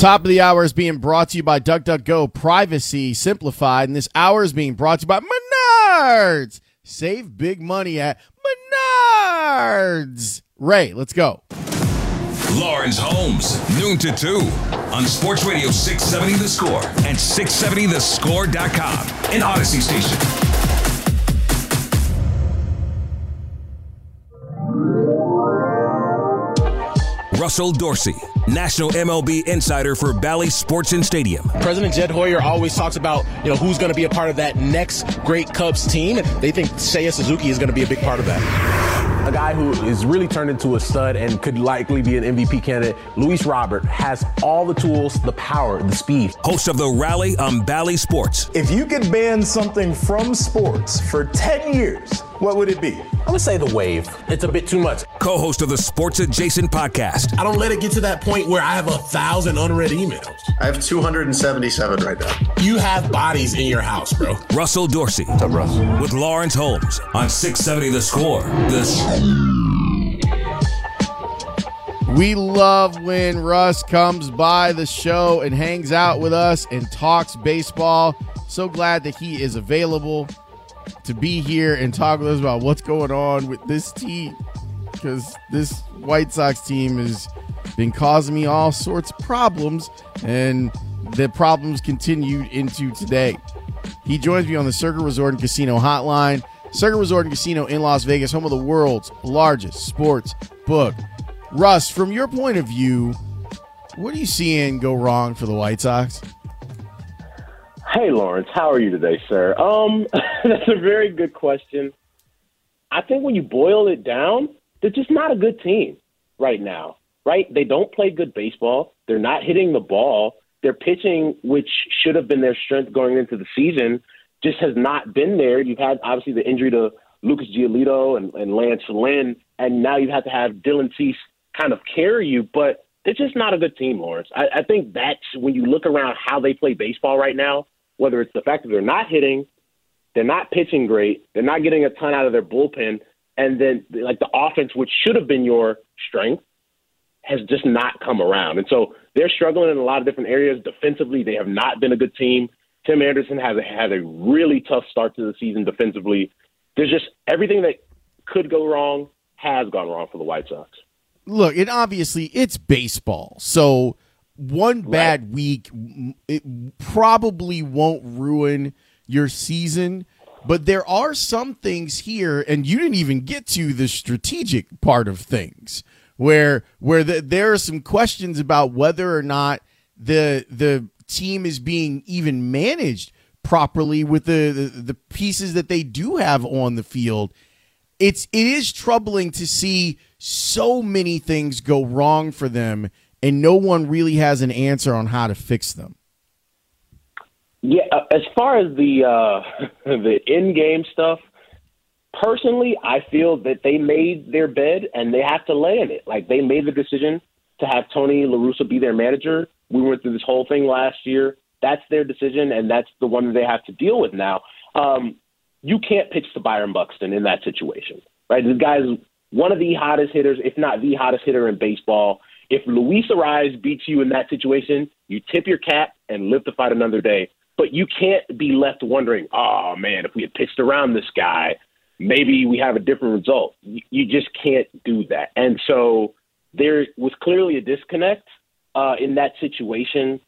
Top of the hour is being brought to you by DuckDuckGo Privacy Simplified, and this hour is being brought to you by Menards. Save big money at Menards. Ray, let's go. Lawrence Holmes, noon to 2 on Sports Radio 670 The Score and 670thescore.com, an Audacy station. Russell Dorsey, national MLB insider for Bally Sports and Stadium. President Jed Hoyer always talks about, you know, who's going to be a part of that next great Cubs team. And they think Seiya Suzuki is going to be a big part of that. A guy who is really turned into a stud and could likely be an MVP candidate, Luis Robert, has all the tools, the power, the speed. Host of the Rally on Bally Sports. If you could ban something from sports for 10 years, what would it be? I'm gonna say the wave. It's a bit too much. Co-host of the Sports Adjacent podcast. I don't let it get to that point where I have a thousand unread emails. I have 277 right now. You have bodies in your house, bro. Russell Dorsey. What's up, Russ? With Lawrence Holmes on 670 The Score. The We love when Russ comes by the show and hangs out with us and talks baseball. So glad that he is available to be here and talk with us about what's going on with this team because this White Sox team has been causing me all sorts of problems, and the problems continued into today. He joins me on the Circa Resort and Casino Hotline. Circa Resort and Casino in Las Vegas, home of the world's largest sports book. Russ, from your point of view, what are you seeing go wrong for the White Sox? Hey, Lawrence, how are you today, sir? Um, that's a very good question. I think when you boil it down, they're just not a good team right now, right? They don't play good baseball. They're not hitting the ball. Their pitching, which should have been their strength going into the season, just has not been there. You've had obviously the injury to Lucas Giolito and, and Lance Lynn, and now you've had to have Dylan Cease kind of carry you, but they're just not a good team, Lawrence. I, I think that's when you look around how they play baseball right now, whether it's the fact that they're not hitting, they're not pitching great, they're not getting a ton out of their bullpen, and then like the offense, which should have been your strength, has just not come around. And so they're struggling in a lot of different areas. Defensively, they have not been a good team. Tim Anderson has a, had a really tough start to the season defensively. There's just everything that could go wrong has gone wrong for the White Sox. Look, and obviously it's baseball. So one bad week it probably won't ruin your season, but there are some things here and you didn't even get to the strategic part of things where where the, there are some questions about whether or not the the team is being even managed properly with the, the, the pieces that they do have on the field. It's it is troubling to see so many things go wrong for them and no one really has an answer on how to fix them. Yeah, uh, as far as the uh, the in game stuff, personally, I feel that they made their bed and they have to lay in it. Like they made the decision to have Tony La Russa be their manager. We went through this whole thing last year. That's their decision, and that's the one that they have to deal with now. Um, you can't pitch to Byron Buxton in that situation, right? This guy's one of the hottest hitters, if not the hottest hitter in baseball. If Luis Arraez beats you in that situation, you tip your cap and live to fight another day. But you can't be left wondering, oh man, if we had pitched around this guy, maybe we have a different result. You just can't do that. And so there was clearly a disconnect uh, in that situation.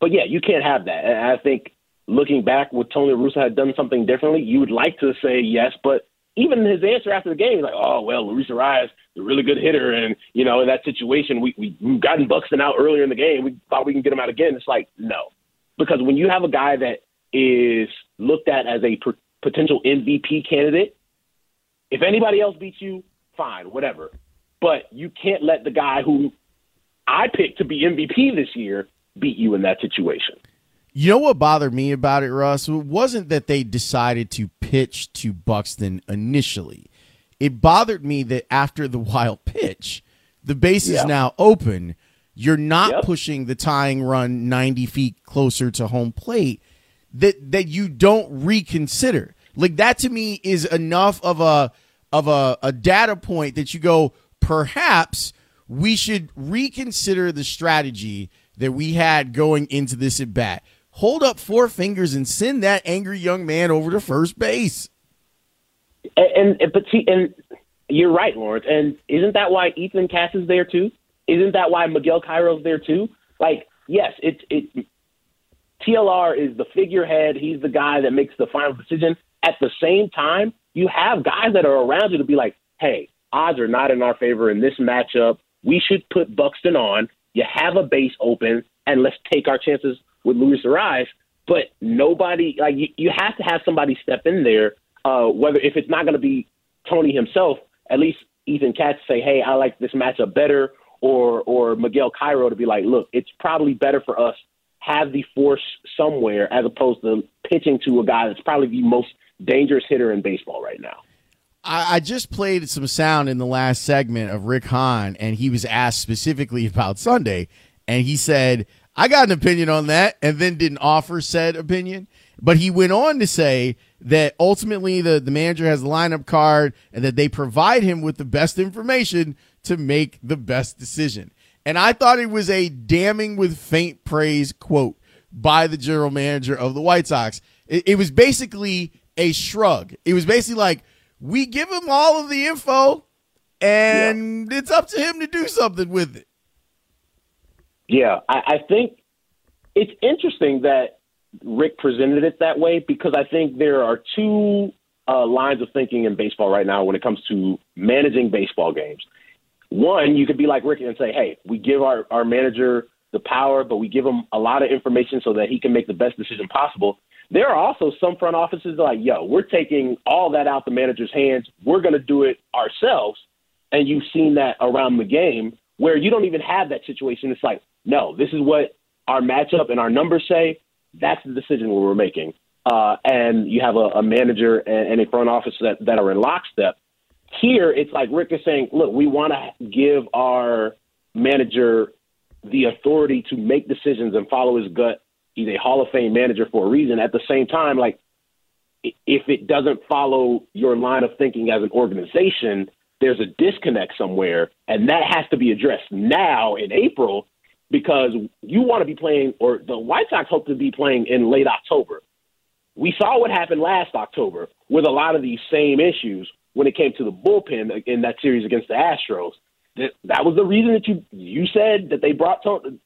But yeah, you can't have that. And I think looking back, would Tony Russo had done something differently? You would like to say yes, but even his answer after the game, like, "Oh well, Luis Arraez, a really good hitter, and you know, in that situation, we we we've gotten Buxton out earlier in the game. We thought we can get him out again." It's like no, because when you have a guy that is looked at as a p- potential MVP candidate, if anybody else beats you, fine, whatever. But you can't let the guy who I picked to be MVP this year beat you in that situation. You know what bothered me about it, Russ? It wasn't that they decided to pitch to Buxton initially. It bothered me that after the wild pitch, the base is now open. You're not Yep. pushing the tying run 90 feet closer to home plate. That that you don't reconsider. Like that to me is enough of a of a, a data point that you go, perhaps we should reconsider the strategy that we had going into this at bat. Hold up four fingers and send that angry young man over to first base. And, and but see, and you're right, Lawrence. And isn't that why Ethan Katz is there too? Isn't that why Miguel Cairo's there too? Like, yes, it's it. TLR is the figurehead. He's the guy that makes the final decision. At the same time, you have guys that are around you to be like, hey, odds are not in our favor in this matchup. We should put Buxton on. You have a base open, and let's take our chances with Luis Arraez. But nobody, like, you, you have to have somebody step in there, uh, whether if it's not going to be Tony himself, at least Ethan Katz say, hey, I like this matchup better, or or Miguel Cairo to be like, look, it's probably better for us have the force somewhere as opposed to pitching to a guy that's probably the most dangerous hitter in baseball right now. I, I just played some sound in the last segment of Rick Hahn, and he was asked specifically about Sunday, and he said, I got an opinion on that, and then didn't offer said opinion. But he went on to say that ultimately the, the manager has the lineup card and that they provide him with the best information to make the best decision. And I thought it was a damning with faint praise quote by the general manager of the White Sox. It, it was basically a shrug. It was basically like, we give him all of the info and yeah. it's up to him to do something with it. Yeah, I, I think it's interesting that Rick presented it that way because I think there are two uh, lines of thinking in baseball right now when it comes to managing baseball games. One, you could be like Rick and say, hey, we give our, our manager the power, but we give him a lot of information so that he can make the best decision possible. There are also some front offices like, yo, we're taking all that out the manager's hands. We're going to do it ourselves. And you've seen that around the game where you don't even have that situation. It's like, no, this is what our matchup and our numbers say. That's the decision we're making. Uh, and you have a, a manager and, and a front office that, that are in lockstep. Here, it's like Rick is saying, look, we want to give our manager the authority to make decisions and follow his gut He's a Hall of Fame manager for a reason. At the same time, like if it doesn't follow your line of thinking as an organization, there's a disconnect somewhere, and that has to be addressed now in April because you want to be playing, or the White Sox hope to be playing in late October. We saw what happened last October with a lot of these same issues when it came to the bullpen in that series against the Astros. That, was the reason that you you said that they brought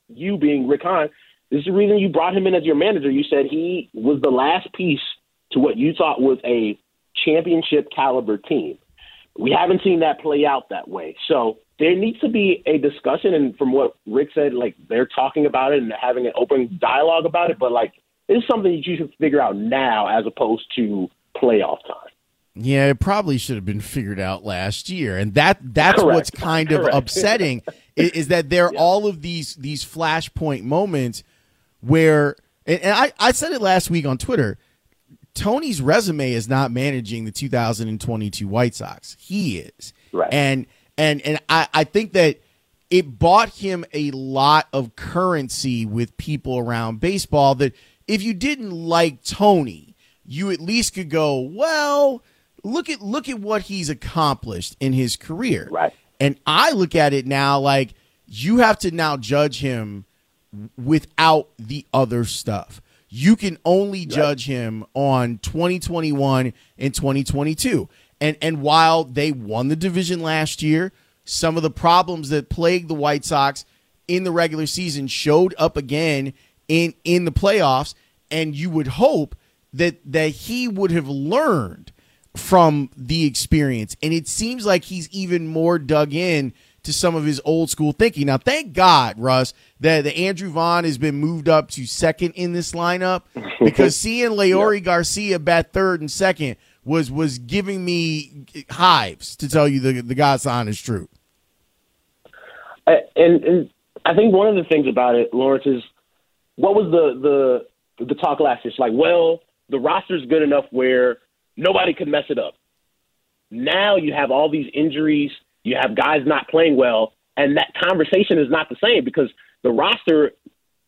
you being Rick Hahn this is the reason you brought him in as your manager. You said he was the last piece to what you thought was a championship caliber team. We haven't seen that play out that way. So there needs to be a discussion. And from what Rick said, like they're talking about it and having an open dialogue about it. But like it's something that you should figure out now as opposed to playoff time. Yeah, it probably should have been figured out last year, and that that's Correct. what's kind of upsetting is, is, that there are yeah. all of these these flashpoint moments where and, and I, I said it last week on Twitter. Tony's resume is not managing the 2022 White Sox. He is. Right. And and and I, I think that it bought him a lot of currency with people around baseball that if you didn't like Tony, you at least could go, well, look at look at what he's accomplished in his career. Right. And I look at it now like you have to now judge him without the other stuff. You can only judge him on 2021 and 2022. And and while they won the division last year, some of the problems that plagued the White Sox in the regular season showed up again in in the playoffs and you would hope that that he would have learned from the experience and it seems like he's even more dug in to some of his old school thinking. Now, thank God, Russ, that the Andrew Vaughn has been moved up to second in this lineup because seeing yep. Garcia bat third and second was was giving me hives to tell you the the God's honest truth. And, and I think one of the things about it, Lawrence, is what was the the the talk last year? It's like, well, the roster's good enough where nobody could mess it up. Now you have all these injuries you have guys not playing well, and that conversation is not the same because the roster,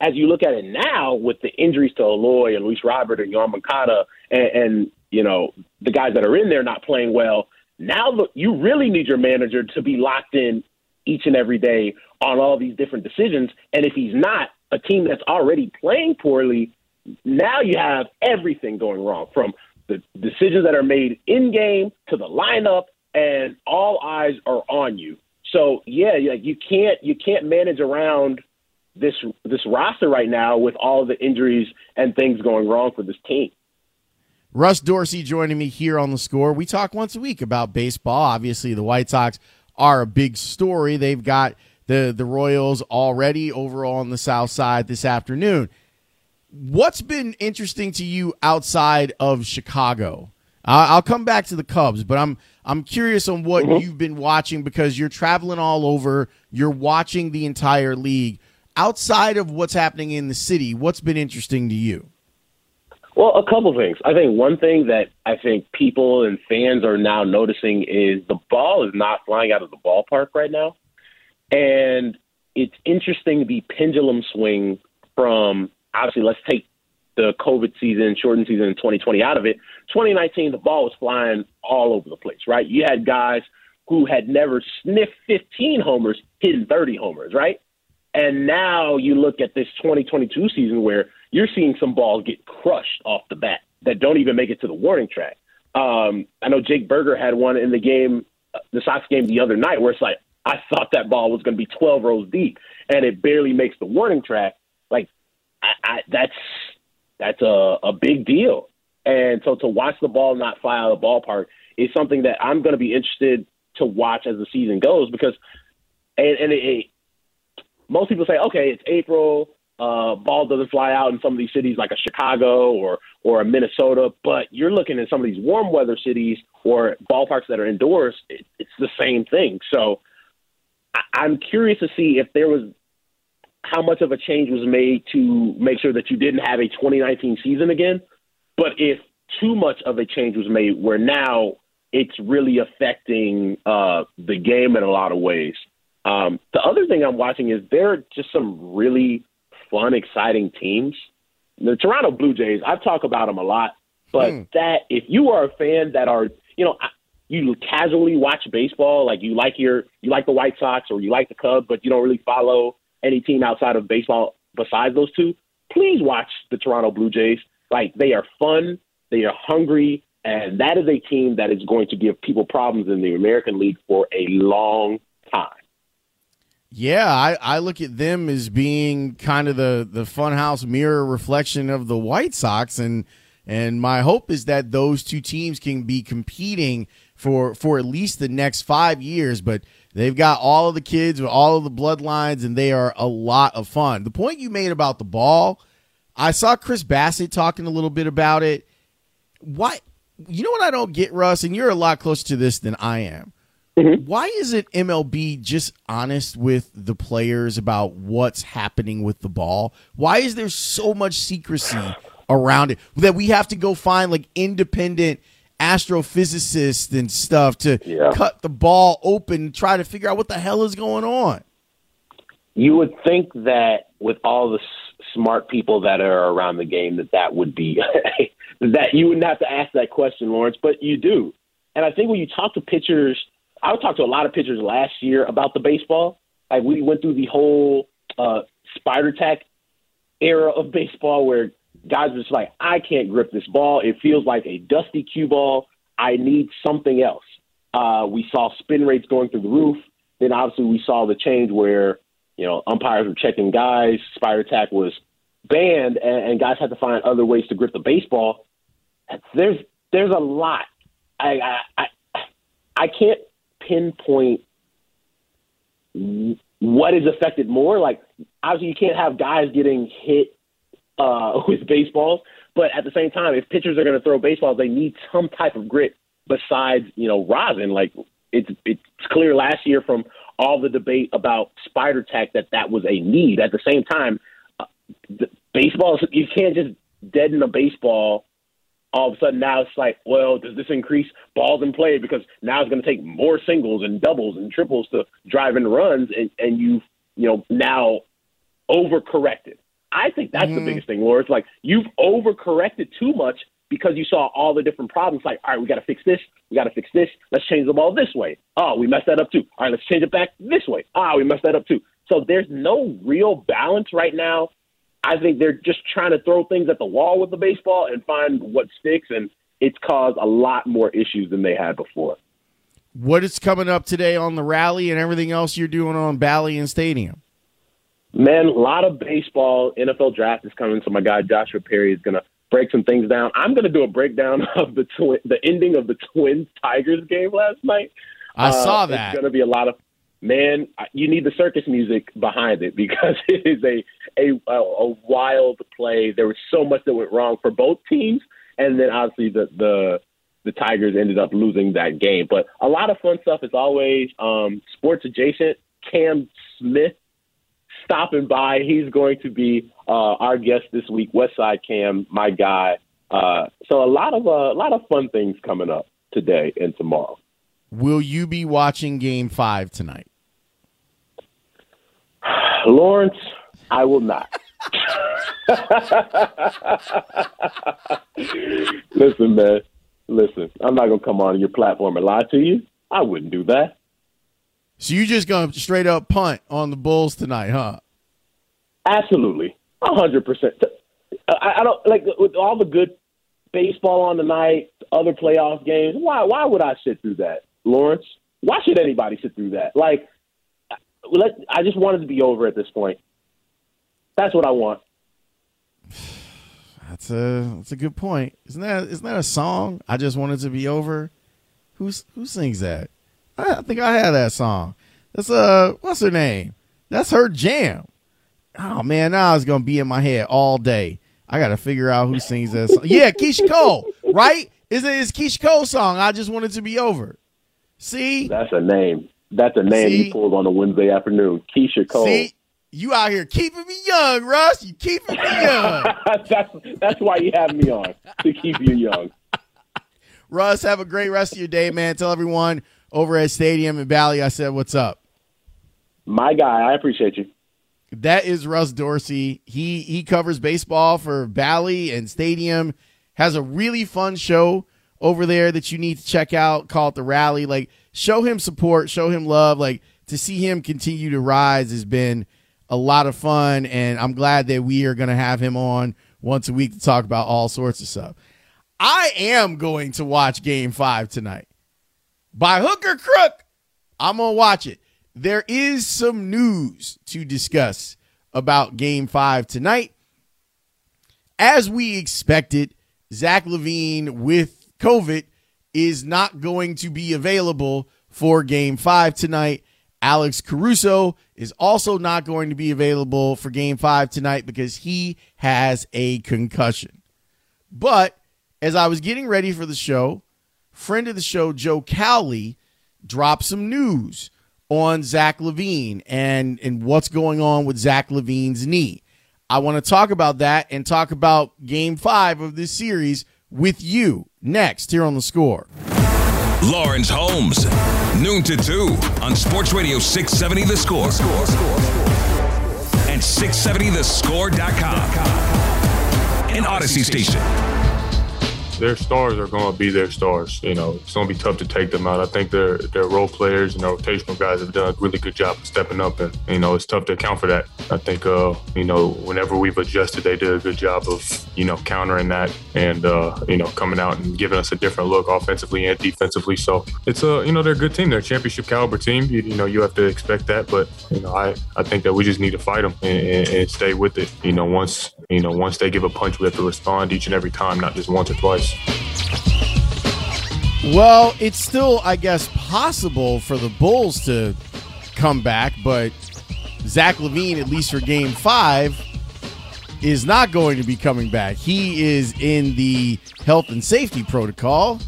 as you look at it now, with the injuries to Eloy and Luis Robert and Moncada, and, and you know the guys that are in there not playing well. Now you really need your manager to be locked in each and every day on all these different decisions. And if he's not, a team that's already playing poorly, now you have everything going wrong from the decisions that are made in game to the lineup, and all eyes are on you. So yeah, like you can't you can't manage around this this roster right now with all the injuries and things going wrong for this team. Russ Dorsey joining me here on the score. We talk once a week about baseball. Obviously, the White Sox are a big story. They've got the the Royals already over on the South Side this afternoon. What's been interesting to you outside of Chicago? I'll come back to the Cubs, but I'm I'm curious on what mm-hmm. you've been watching because you're traveling all over. You're watching the entire league. Outside of what's happening in the city, what's been interesting to you? Well, a couple things. I think one thing that I think people and fans are now noticing is the ball is not flying out of the ballpark right now. And it's interesting the pendulum swing from obviously let's take the COVID season, shortened season in 2020 out of it. 2019, the ball was flying all over the place, right? You had guys who had never sniffed 15 homers hitting 30 homers, right? And now you look at this 2022 season where you're seeing some balls get crushed off the bat that don't even make it to the warning track. Um, I know Jake Burger had one in the game, the Sox game the other night, where it's like I thought that ball was going to be 12 rows deep, and it barely makes the warning track. Like I, I, that's that's a, a big deal. And so to watch the ball not fly out of the ballpark is something that I'm going to be interested to watch as the season goes because, and, and it, it, most people say, okay, it's April, uh, ball doesn't fly out in some of these cities like a Chicago or or a Minnesota, but you're looking at some of these warm weather cities or ballparks that are indoors. It, it's the same thing. So I, I'm curious to see if there was how much of a change was made to make sure that you didn't have a 2019 season again. But if too much of a change was made, where now it's really affecting uh, the game in a lot of ways. Um, the other thing I'm watching is there are just some really fun, exciting teams. The Toronto Blue Jays, I've talked about them a lot, but mm. that if you are a fan that are, you know, you casually watch baseball, like you like your, you like the White Sox or you like the Cubs, but you don't really follow any team outside of baseball besides those two, please watch the Toronto Blue Jays. Like they are fun, they are hungry, and that is a team that is going to give people problems in the American League for a long time. Yeah, I, I look at them as being kind of the the funhouse mirror reflection of the White Sox, and and my hope is that those two teams can be competing for for at least the next five years. But They've got all of the kids with all of the bloodlines, and they are a lot of fun. The point you made about the ball, I saw Chris Bassitt talking a little bit about it. Why? You know what I don't get, Russ, and you're a lot closer to this than I am. Mm-hmm. Why isn't MLB just honest with the players about what's happening with the ball? Why is there so much secrecy around it that we have to go find like independent – astrophysicists and stuff to yeah. cut the ball open and try to figure out what the hell is going on. You would think that with all the s- smart people that are around the game, that that would be that you wouldn't have to ask that question, Lawrence, but you do. And I think when you talk to pitchers, I would talk to a lot of pitchers last year about the baseball. Like we went through the whole uh, spider tack era of baseball where guys are just like, I can't grip this ball. It feels like a dusty cue ball. I need something else. Uh, we saw spin rates going through the roof. Then obviously we saw the change where you know umpires were checking guys. Spider Tack was banned, and, and guys had to find other ways to grip the baseball. There's there's a lot. I I I, I can't pinpoint what is affected more. Like obviously you can't have guys getting hit uh, with baseballs. But at the same time, if pitchers are going to throw baseballs, they need some type of grit besides you know rosin. Like it's it's clear last year from all the debate about spider tack that that was a need. At the same time, uh, the baseballs you can't just deaden a baseball. All of a sudden now it's like, well, does this increase balls in play because now it's going to take more singles and doubles and triples to drive in runs, and and you you know now overcorrected. I think that's mm-hmm. the biggest thing, Laura. It's like you've overcorrected too much because you saw all the different problems. Like, all right, we got to fix this. We got to fix this. Let's change the ball this way. Oh, we messed that up too. All right, let's change it back this way. Ah, we messed that up too. So there's no real balance right now I think they're just trying to throw things at the wall with the baseball and find what sticks, and it's caused a lot more issues than they had before. What is coming up today on the rally and everything else you're doing on Bally and Stadium? Man, a lot of baseball. NFL draft is coming, so my guy Joshua Perry is going to break some things down. I'm going to do a breakdown of the twi- the ending of the Twins Tigers game last night. I Uh, saw that. It's going to be a lot of man. You need the circus music behind it because it is a, a a a wild play. There was so much that went wrong for both teams, and then obviously the the the Tigers ended up losing that game. But a lot of fun stuff as always. Um, sports adjacent. Cam Smith stopping by. He's going to be uh, our guest this week. Westside Cam, my guy. Uh, so a lot of uh, a lot of fun things coming up today and tomorrow. Will you be watching Game Five tonight? Lawrence, I will not. Listen, man. Listen, I'm not gonna come on your platform and lie to you. I wouldn't do that. So you just gonna straight up punt on the Bulls tonight, huh? Absolutely, a hundred percent. I I don't like with all the good baseball on tonight, other playoff games. Why? Why would I sit through that, Lawrence? Why should anybody sit through that? Like, let I just wanted to be over at this point. That's what I want. That's a that's a good point. Isn't that isn't that a song? I just wanted to be over. Who's who sings that? I, I think I had that song. That's uh what's her name? That's her jam. Oh man, now it's gonna be in my head all day. I gotta figure out who sings that song. Yeah, Keyshia Cole, right? Is it is Keyshia Cole's song? I just wanted it to be over. See, That's a name. That's a name See? you pulled on a Wednesday afternoon. Keyshia Cole. see, you out here keeping me young, Russ. You keeping me young. that's that's why you have me on to keep you young. Russ, have a great rest of your day, man. Tell everyone over at Stadium and Bally I said what's up. My guy, I appreciate you. That is Russ Dorsey. He he covers baseball for Bally and Stadium. Has a really fun show over there that you need to check out called The Rally. Like show him support, show him love. Like to see him continue to rise has been a lot of fun and I'm glad that we are going to have him on once a week to talk about all sorts of stuff. I am going to watch game 5 tonight. By hook or crook, I'm going to watch it. There is some news to discuss about game five tonight. As we expected, Zach LaVine with COVID is not going to be available for game five tonight. Alex Caruso is also not going to be available for game five tonight because he has a concussion. But as I was getting ready for the show, friend of the show, Joe Cowley, dropped some news on Zach LaVine and, and what's going on with Zach LaVine's knee. I want to talk about that and talk about game five of this series with you next here on the score. Lawrence Holmes, noon to 2 on Sports Radio 670 The Score. And 670thescore.com. An Audacy station. Their stars are going to be their stars. You know, it's going to be tough to take them out. I think their their role players and their rotational guys have done a really good job of stepping up, and you know, it's tough to account for that. I think, uh, you know, whenever we've adjusted, they did a good job of you know countering that and uh, you know coming out and giving us a different look offensively and defensively. So it's a you know they're a good team. They're a championship caliber team. You, you know, you have to expect that, but you know, I I think that we just need to fight them and, and, and stay with it. You know, once you know once they give a punch, we have to respond each and every time, not just once or twice. Well, it's still, I guess, possible for the Bulls to come back, but Zach LaVine, at least for game five, is not going to be coming back. He is in the health and safety protocol.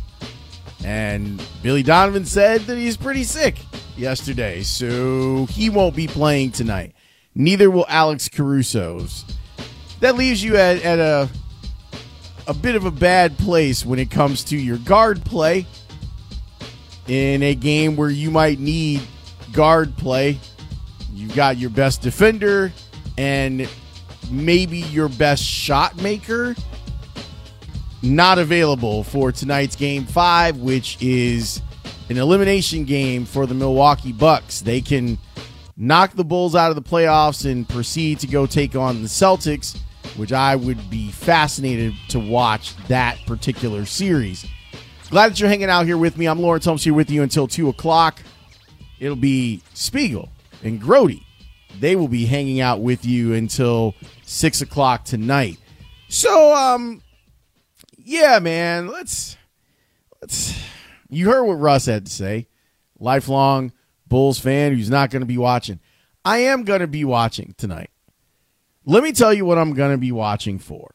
And Billy Donovan said that he's pretty sick yesterday, so he won't be playing tonight. Neither will Alex Caruso's. That leaves you at, at a a bit of a bad place when it comes to your guard play in a game where you might need guard play. You've got your best defender and maybe your best shot maker not available for tonight's game 5 which is an elimination game for the Milwaukee Bucks. They can knock the Bulls out of the playoffs and proceed to go take on the Celtics which I would be fascinated to watch that particular series. Glad that you're hanging out here with me. I'm Lawrence Holmes here with you until 2 o'clock. It'll be Spiegel and Grody. They will be hanging out with you until 6 o'clock tonight. So, um, yeah, man, let's, let's, you heard what Russ had to say. Lifelong Bulls fan who's not going to be watching. I am going to be watching tonight. Let me tell you what I'm going to be watching for.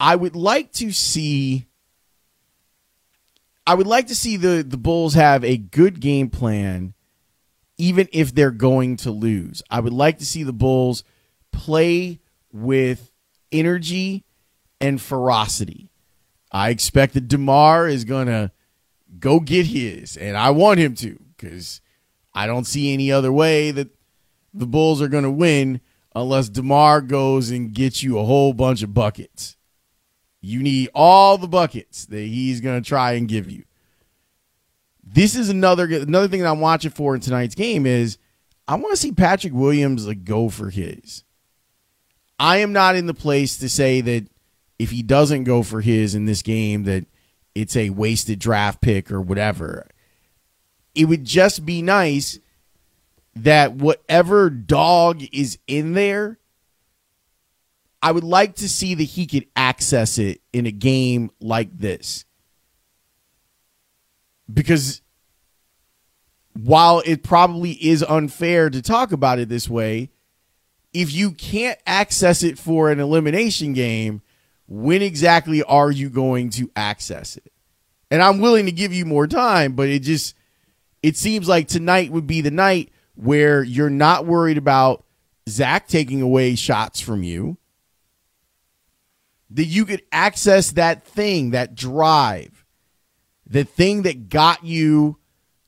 I would like to see I would like to see the the Bulls have a good game plan even if they're going to lose. I would like to see the Bulls play with energy and ferocity. I expect that DeMar is going to go get his and I want him to cuz I don't see any other way that the Bulls are going to win unless DeMar goes and gets you a whole bunch of buckets. You need all the buckets that he's going to try and give you. This is another another thing that I'm watching for in tonight's game is I want to see Patrick Williams like go for his. I am not in the place to say that if he doesn't go for his in this game that it's a wasted draft pick or whatever. It would just be nice that whatever dog is in there, I would like to see that he could access it in a game like this. Because while it probably is unfair to talk about it this way, if you can't access it for an elimination game, when exactly are you going to access it? And I'm willing to give you more time, but it just it seems like tonight would be the night where you're not worried about Zach taking away shots from you, that you could access that thing, that drive, the thing that got you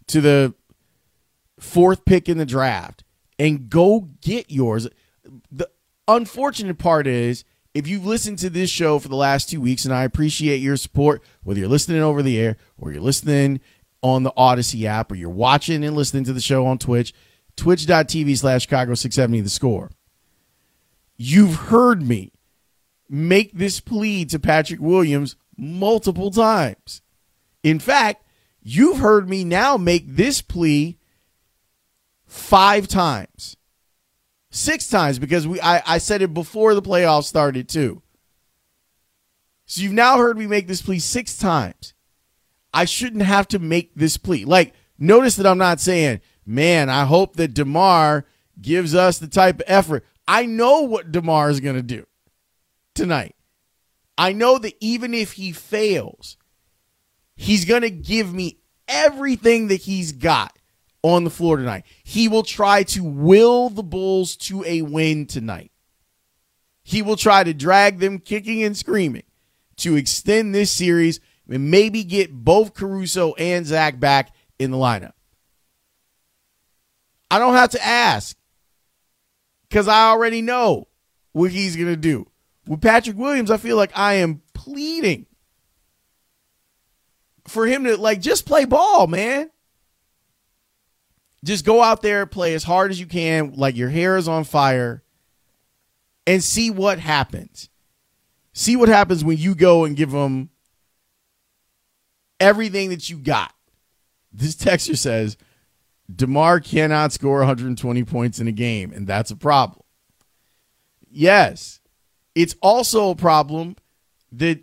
to the fourth pick in the draft and go get yours. The unfortunate part is if you've listened to this show for the last two weeks, and I appreciate your support, whether you're listening over the air or you're listening on the Audacy app or you're watching and listening to the show on Twitch, twitch.tv slash Chicago 670 the score. You've heard me make this plea to Patrick Williams multiple times. In fact, you've heard me now make this plea five times. Six times because we I, I said it before the playoffs started too. So you've now heard me make this plea six times. I shouldn't have to make this plea. Like, notice that I'm not saying man, I hope that DeMar gives us the type of effort. I know what DeMar is going to do tonight. I know that even if he fails, he's going to give me everything that he's got on the floor tonight. He will try to will the Bulls to a win tonight. He will try to drag them kicking and screaming to extend this series and maybe get both Caruso and Zach back in the lineup. I don't have to ask because I already know what he's going to do. With Patrick Williams, I feel like I am pleading for him to like just play ball, man. Just go out there, play as hard as you can, like your hair is on fire, and see what happens. See what happens when you go and give them everything that you got. This texture says, DeMar cannot score 120 points in a game, and that's a problem. Yes, it's also a problem that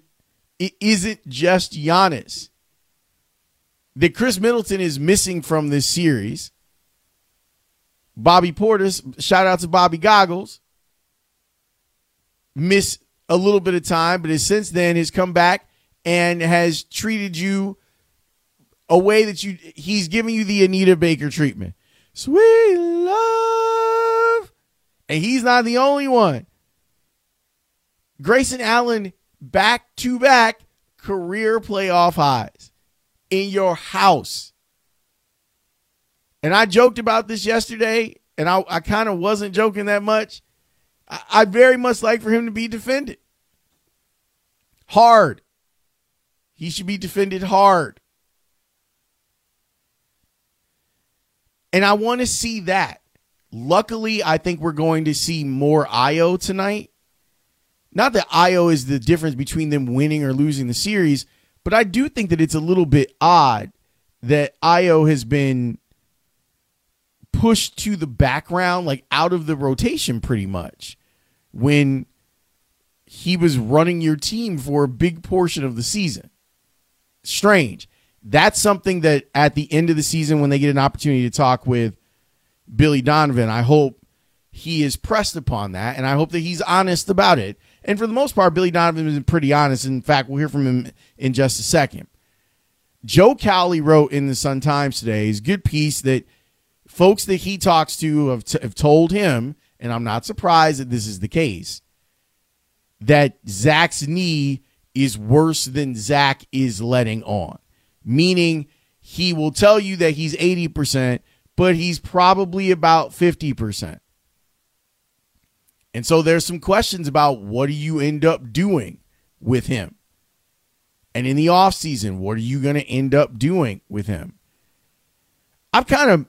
it isn't just Giannis. That Khris Middleton is missing from this series. Bobby Portis, shout out to Bobby Goggles, missed a little bit of time, but since then has come back and has treated you a way that you he's giving you the Anita Baker treatment. Sweet love. And he's not the only one. Grayson Allen back to back career playoff highs in your house. And I joked about this yesterday, and I, I kind of wasn't joking that much. I, I'd very much like for him to be defended hard. He should be defended hard. And I want to see that. Luckily, I think we're going to see more Ayo tonight. not that Ayo is the difference between them winning or losing the series, but I do think that it's a little bit odd that Ayo has been pushed to the background, like out of the rotation pretty much, when he was running your team for a big portion of the season. Strange. That's something that at the end of the season, when they get an opportunity to talk with Billy Donovan, I hope he is pressed upon that, and I hope that he's honest about it. And for the most part, Billy Donovan is pretty honest. In fact, we'll hear from him in just a second. Joe Cowley wrote in the Sun Times today his good piece that folks that he talks to have, t- have told him, and I'm not surprised that this is the case, that Zach's knee is worse than Zach is letting on. Meaning he will tell you that he's 80%, but he's probably about 50%. And so there's some questions about what do you end up doing with him? And in the offseason, what are you going to end up doing with him? I've kind of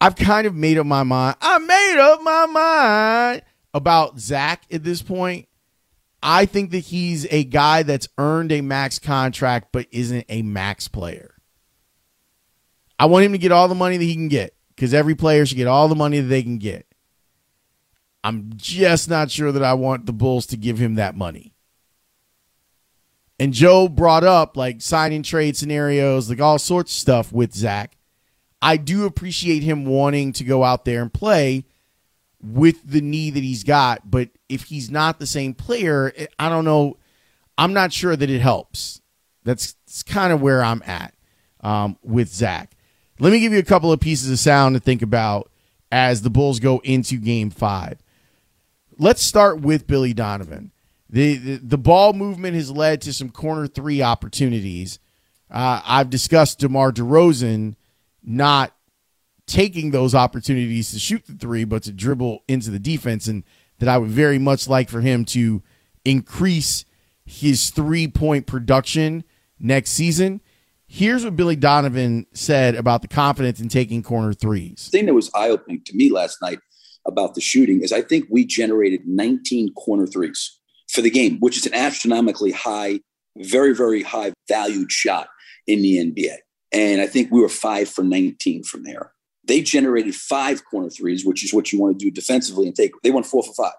I've kind of made up my mind. I made up my mind about Zach at this point. I think that he's a guy that's earned a max contract but isn't a max player. I want him to get all the money that he can get because every player should get all the money that they can get. I'm just not sure that I want the Bulls to give him that money. And Joe brought up like signing trade scenarios, like all sorts of stuff with Zach. I do appreciate him wanting to go out there and play with the knee that he's got, but if he's not the same player, I don't know. I'm not sure that it helps. That's, that's kind of where I'm at um, with Zach. Let me give you a couple of pieces of sound to think about as the Bulls go into game five. Let's start with Billy Donovan. The, the, the ball movement has led to some corner three opportunities. Uh, I've discussed DeMar DeRozan not taking those opportunities to shoot the three, but to dribble into the defense, and that I would very much like for him to increase his three point production next season. Here's what Billy Donovan said about the confidence in taking corner threes. The thing that was eye opening to me last night about the shooting is I think we generated 19 corner threes for the game, which is an astronomically high, very, very high valued shot in the NBA. And I think we were five for 19 from there. They generated five corner threes, which is what you want to do defensively and take. They went four for five.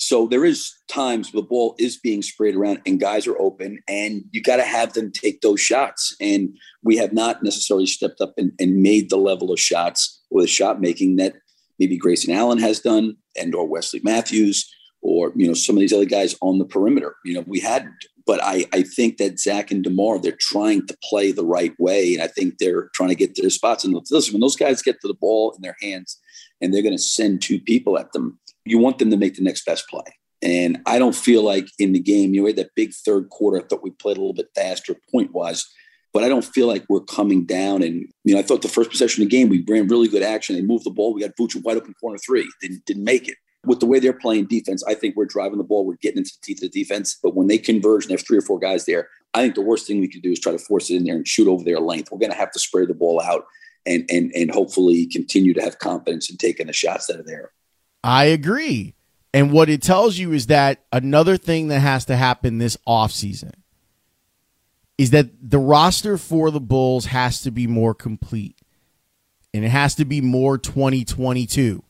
So there is times the ball is being sprayed around and guys are open and you got to have them take those shots. And we have not necessarily stepped up and, and made the level of shots or the shot making that maybe Grayson Allen has done and or Wesley Matthews or, you know, some of these other guys on the perimeter. You know, we had but I, I think that Zach and DeMar, they're trying to play the right way. And I think they're trying to get to their spots. And listen, when those guys get to the ball in their hands and they're going to send two people at them, you want them to make the next best play. And I don't feel like in the game, you know, we had that big third quarter. I thought we played a little bit faster point wise, but I don't feel like we're coming down. And, you know, I thought the first possession of the game, we ran really good action. They moved the ball. We got Vucevic wide open corner three. Didn't, didn't make it with the way they're playing defense, I think we're driving the ball, we're getting into the teeth of the defense. But when they converge and there's three or four guys there, I think the worst thing we could do is try to force it in there and shoot over their length. We're going to have to spray the ball out and and and hopefully continue to have confidence in taking the shots that are there. I agree. And what it tells you is that another thing that has to happen this offseason is that the roster for the Bulls has to be more complete. And it has to be more 2022.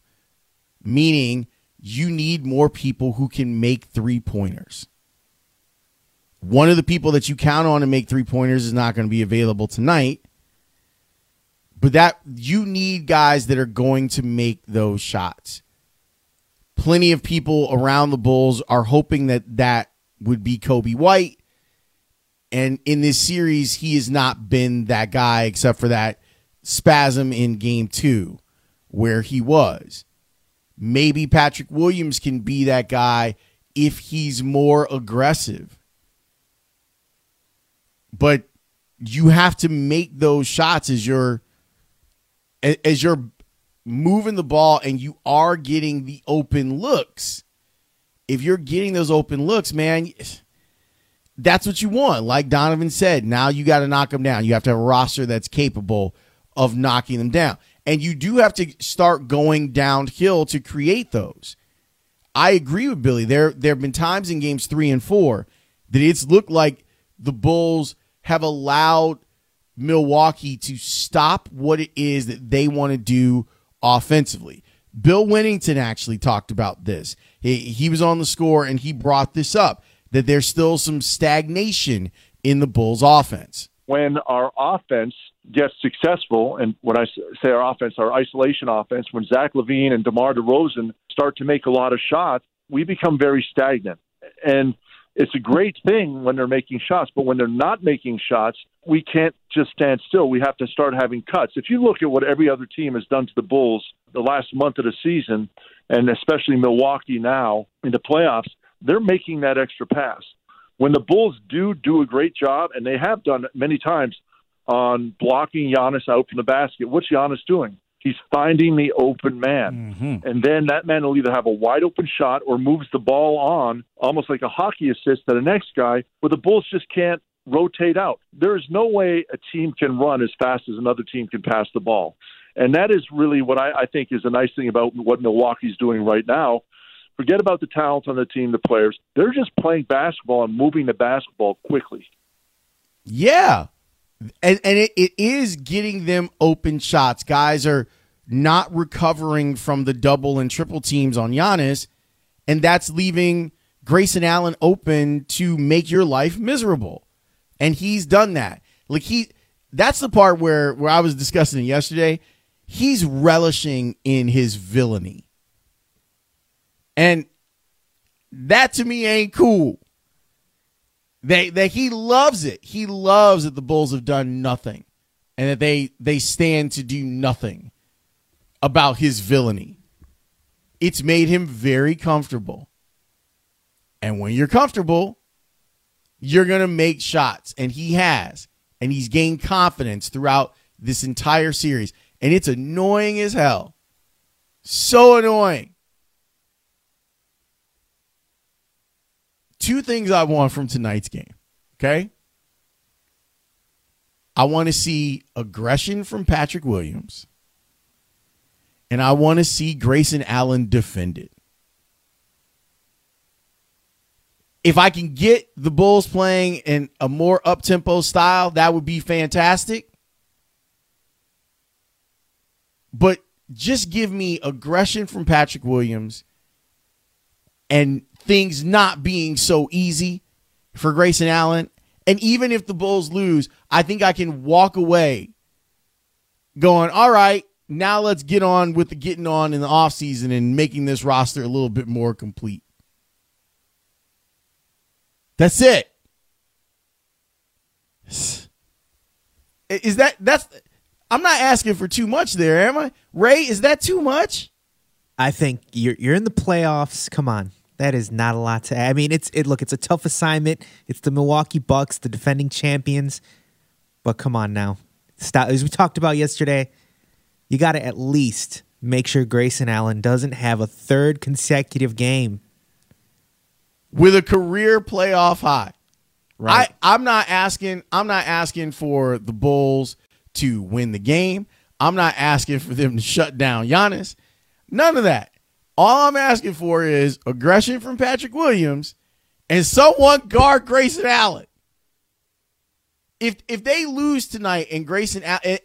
Meaning you need more people who can make three pointers. One of the people that you count on to make three pointers is not going to be available tonight. But that you need guys that are going to make those shots. Plenty of people around the Bulls are hoping that that would be Coby White. And in this series, he has not been that guy except for that spasm in game two where he was. Maybe Patrick Williams can be that guy if he's more aggressive. But you have to make those shots as you're as you're moving the ball and you are getting the open looks. If you're getting those open looks, man, that's what you want. Like Donovan said, now you got to knock them down. You have to have a roster that's capable of knocking them down. And you do have to start going downhill to create those. I agree with Billy. There there have been times in games three and four that it's looked like the Bulls have allowed Milwaukee to stop what it is that they want to do offensively. Bill Wennington actually talked about this. He, he was on the score and he brought this up that there's still some stagnation in the Bulls offense. When our offense gets successful, and when I say our offense, our isolation offense, when Zach LaVine and DeMar DeRozan start to make a lot of shots, we become very stagnant. And it's a great thing when they're making shots, but when they're not making shots, we can't just stand still. We have to start having cuts. If you look at what every other team has done to the Bulls the last month of the season, and especially Milwaukee now in the playoffs, they're making that extra pass. When the Bulls do do a great job, and they have done it many times on blocking Giannis out from the basket, what's Giannis doing? He's finding the open man. Mm-hmm. And then that man will either have a wide open shot or moves the ball on, almost like a hockey assist to the next guy, where the Bulls just can't rotate out. There is no way a team can run as fast as another team can pass the ball. And that is really what I, I think is a nice thing about what Milwaukee's doing right now. Forget about the talent on the team, the players. They're just playing basketball and moving the basketball quickly. Yeah. And and it, it is getting them open shots. Guys are not recovering from the double and triple teams on Giannis, and that's leaving Grayson Allen open to make your life miserable. And he's done that. Like he that's the part where where I was discussing it yesterday. He's relishing in his villainy. And that to me ain't cool. They that he loves it. He loves that the Bulls have done nothing and that they they stand to do nothing about his villainy. It's made him very comfortable. And when you're comfortable, you're going to make shots and he has. And he's gained confidence throughout this entire series and it's annoying as hell. So annoying. Two things I want from tonight's game. Okay. I want to see aggression from Patrick Williams. And I want to see Grayson Allen defend it. If I can get the Bulls playing in a more up tempo style, that would be fantastic. But just give me aggression from Patrick Williams and things not being so easy for Grayson Allen. And even if the Bulls lose, I think I can walk away going, all right, now let's get on with the getting on in the offseason and making this roster a little bit more complete. That's it. Is that that's I'm not asking for too much there, am I? Ray, is that too much? I think you're you're in the playoffs. Come on. That is not a lot to. Add. I mean, it's it. Look, it's a tough assignment. It's the Milwaukee Bucks, the defending champions. But come on now, stop. As we talked about yesterday, you got to at least make sure Grayson Allen doesn't have a third consecutive game with a career playoff high. Right. I, I'm not asking. I'm not asking for the Bulls to win the game. I'm not asking for them to shut down Giannis. None of that. All I'm asking for is aggression from Patrick Williams and someone guard Grayson Allen. If if they lose tonight and Grayson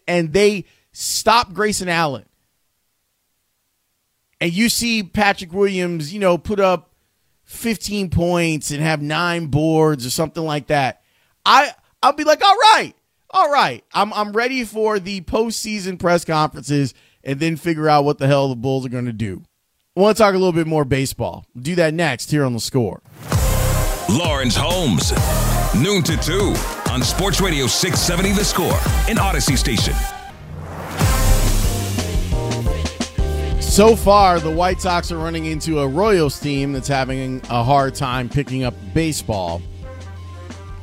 and they stop Grayson Allen, and you see Patrick Williams, you know, put up 15 points and have nine boards or something like that, I I'll be like, all right, all right, I'm I'm ready for the postseason press conferences and then figure out what the hell the Bulls are going to do. I want to talk a little bit more baseball. We'll do that next here on the score. Laurence Holmes, noon to two on Sports Radio 670 The Score, in Audacy Station. So far, the White Sox are running into a Royals team that's having a hard time picking up baseball.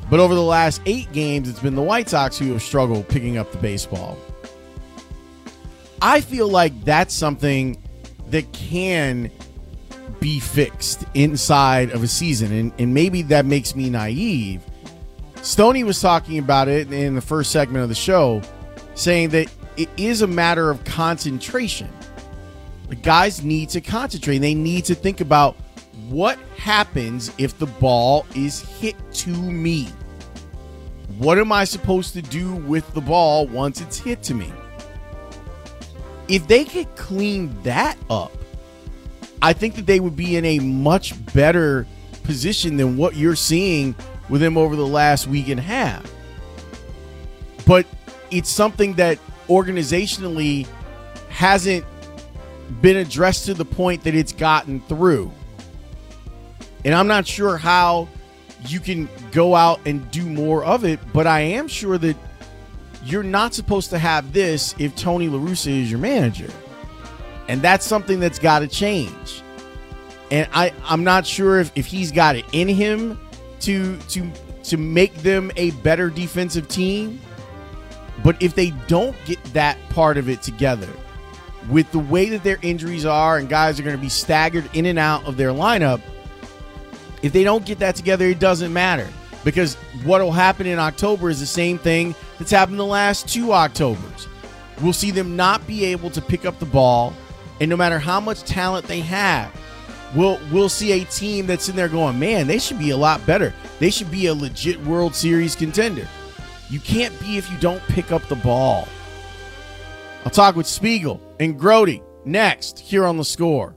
But over the last eight games, it's been the White Sox who have struggled picking up the baseball. I feel like that's something that can be fixed inside of a season. And, and maybe that makes me naive. Stoney was talking about it in the first segment of the show, saying that it is a matter of concentration. The guys need to concentrate. They need to think about what happens if the ball is hit to me? What am I supposed to do with the ball once it's hit to me? If they could clean that up, I think that they would be in a much better position than what you're seeing with them over the last week and a half. But it's something that organizationally hasn't been addressed to the point that it's gotten through. And I'm not sure how you can go out and do more of it, but I am sure that you're not supposed to have this if Tony La Russa is your manager. And that's something that's got to change. And I, I'm not sure if, if he's got it in him to to to make them a better defensive team. But if they don't get that part of it together, with the way that their injuries are and guys are going to be staggered in and out of their lineup, if they don't get that together, it doesn't matter. Because what will happen in October is the same thing that's happened the last two Octobers. We'll see them not be able to pick up the ball, and no matter how much talent they have, we'll we'll see a team that's in there going, man, they should be a lot better. They should be a legit World Series contender. You can't be if you don't pick up the ball. I'll talk with Spiegel and Grody next here on the score.